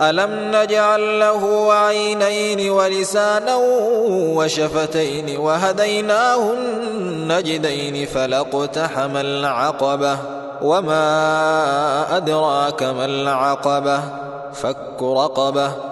ألم نجعل له عينين ولسانا وشفتين وهديناه النجدين فلاقتحم العقبة وما أدراك ما العقبة؟ فك رقبة.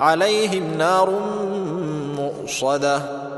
عليهم نار مؤصدة.